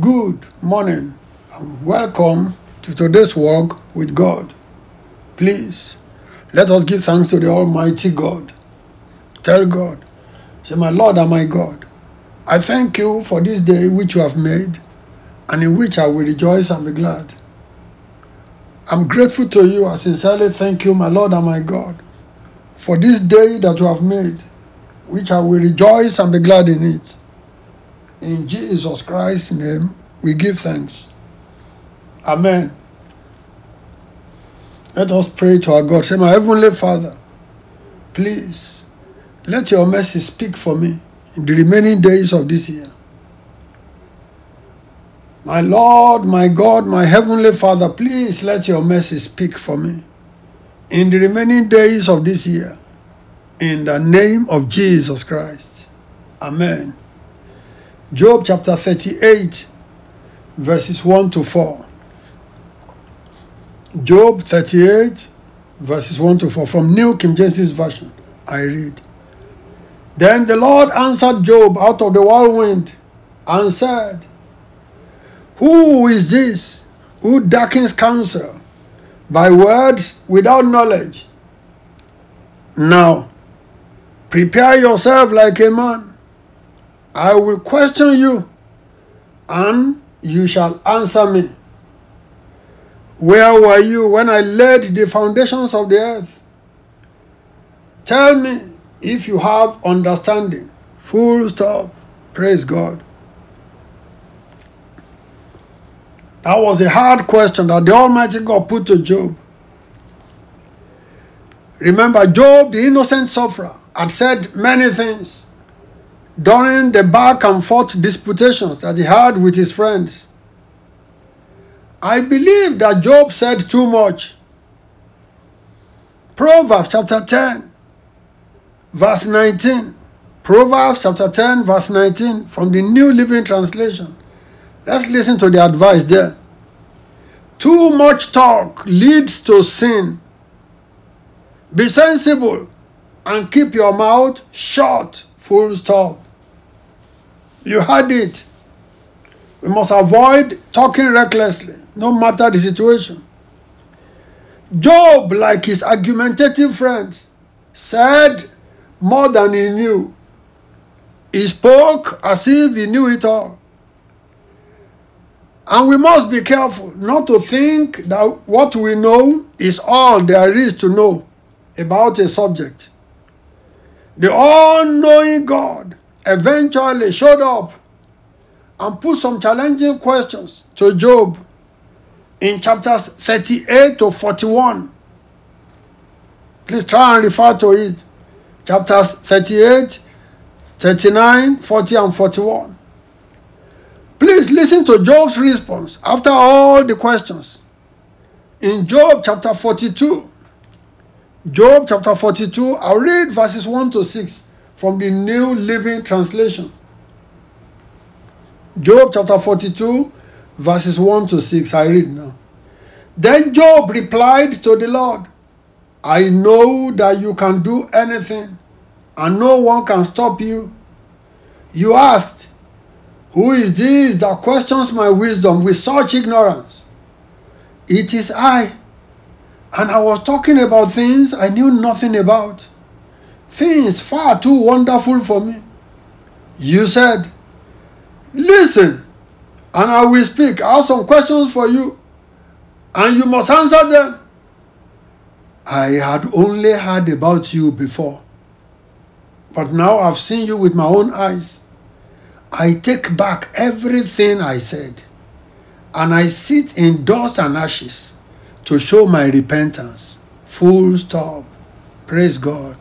Good morning and welcome to today's walk with God. Please let us give thanks to the Almighty God. Tell God, say, My Lord and my God, I thank you for this day which you have made and in which I will rejoice and be glad. I'm grateful to you. I sincerely thank you, my Lord and my God, for this day that you have made, which I will rejoice and be glad in it. In Jesus Christ's name, we give thanks. Amen. Let us pray to our God. Say, My Heavenly Father, please let your mercy speak for me in the remaining days of this year. My Lord, my God, my Heavenly Father, please let your mercy speak for me in the remaining days of this year. In the name of Jesus Christ. Amen. Job chapter 38, verses 1 to 4. Job 38, verses 1 to 4. From New King James Version, I read. Then the Lord answered Job out of the whirlwind and said, Who is this who darkens counsel by words without knowledge? Now, prepare yourself like a man I will question you, and you shall answer me. Where were you when I laid the foundations of the earth? Tell me if you have understanding. Full stop. Praise God. That was a hard question that the Almighty God put to Job. Remember, Job, the innocent sufferer, had said many things during the back and forth disputations that he had with his friends. I believe that Job said too much. Proverbs chapter 10, verse 19. Proverbs chapter 10, verse 19 from the New Living Translation. Let's listen to the advice there. Too much talk leads to sin. Be sensible and keep your mouth shut. Full stop. You had it. We must avoid talking recklessly, no matter the situation. Job, like his argumentative friends, said more than he knew. He spoke as if he knew it all. And we must be careful not to think that what we know is all there is to know about a subject. The all knowing God eventually showed up and put some challenging questions to Job in chapters 38 to 41. Please try and refer to it. Chapters 38, 39, 40, and 41. Please listen to Job's response after all the questions. In Job chapter 42, Job chapter 42, I'll read verses 1 to 6 from the New Living Translation. Job chapter 42, verses 1 to 6. I read now. Then Job replied to the Lord, I know that you can do anything, and no one can stop you. You asked, Who is this that questions my wisdom with such ignorance? It is I. And I was talking about things I knew nothing about, things far too wonderful for me. You said, Listen, and I will speak. I have some questions for you, and you must answer them. I had only heard about you before, but now I've seen you with my own eyes. I take back everything I said, and I sit in dust and ashes to show my repentance. Full stop. Praise God.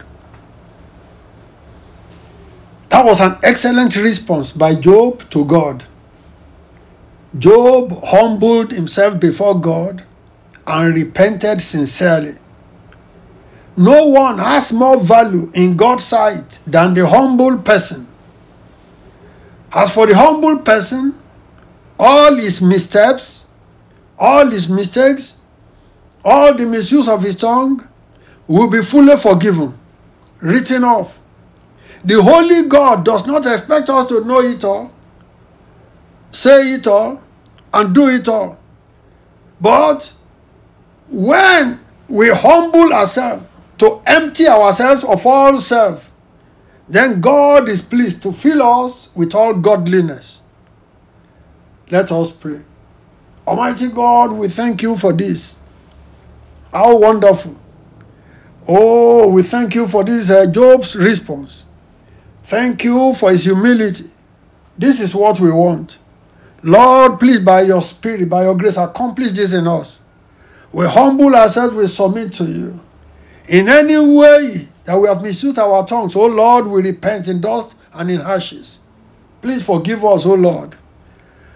That was an excellent response by Job to God. Job humbled himself before God and repented sincerely. No one has more value in God's sight than the humble person. As for the humble person, all his missteps, all his mistakes, all the misuse of his tongue will be fully forgiven, written off. The Holy God does not expect us to know it all. say it all, and do it all. But when we humble ourselves to empty ourselves of all self, then God is pleased to fill us with all godliness. Let us pray. Almighty God, we thank you for this. How wonderful. Oh, we thank you for this uh, Job's response. Thank you for his humility. This is what we want. Lord, please, by your spirit, by your grace, accomplish this in us. We humble ourselves, we submit to you. In any way that we have misused our tongues, oh Lord, we repent in dust and in ashes. Please forgive us, oh Lord.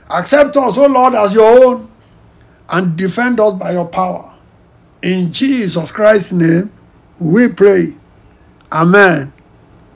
Accept us, oh Lord, as your own and defend us by your power. In Jesus Christ's name, we pray. Amen.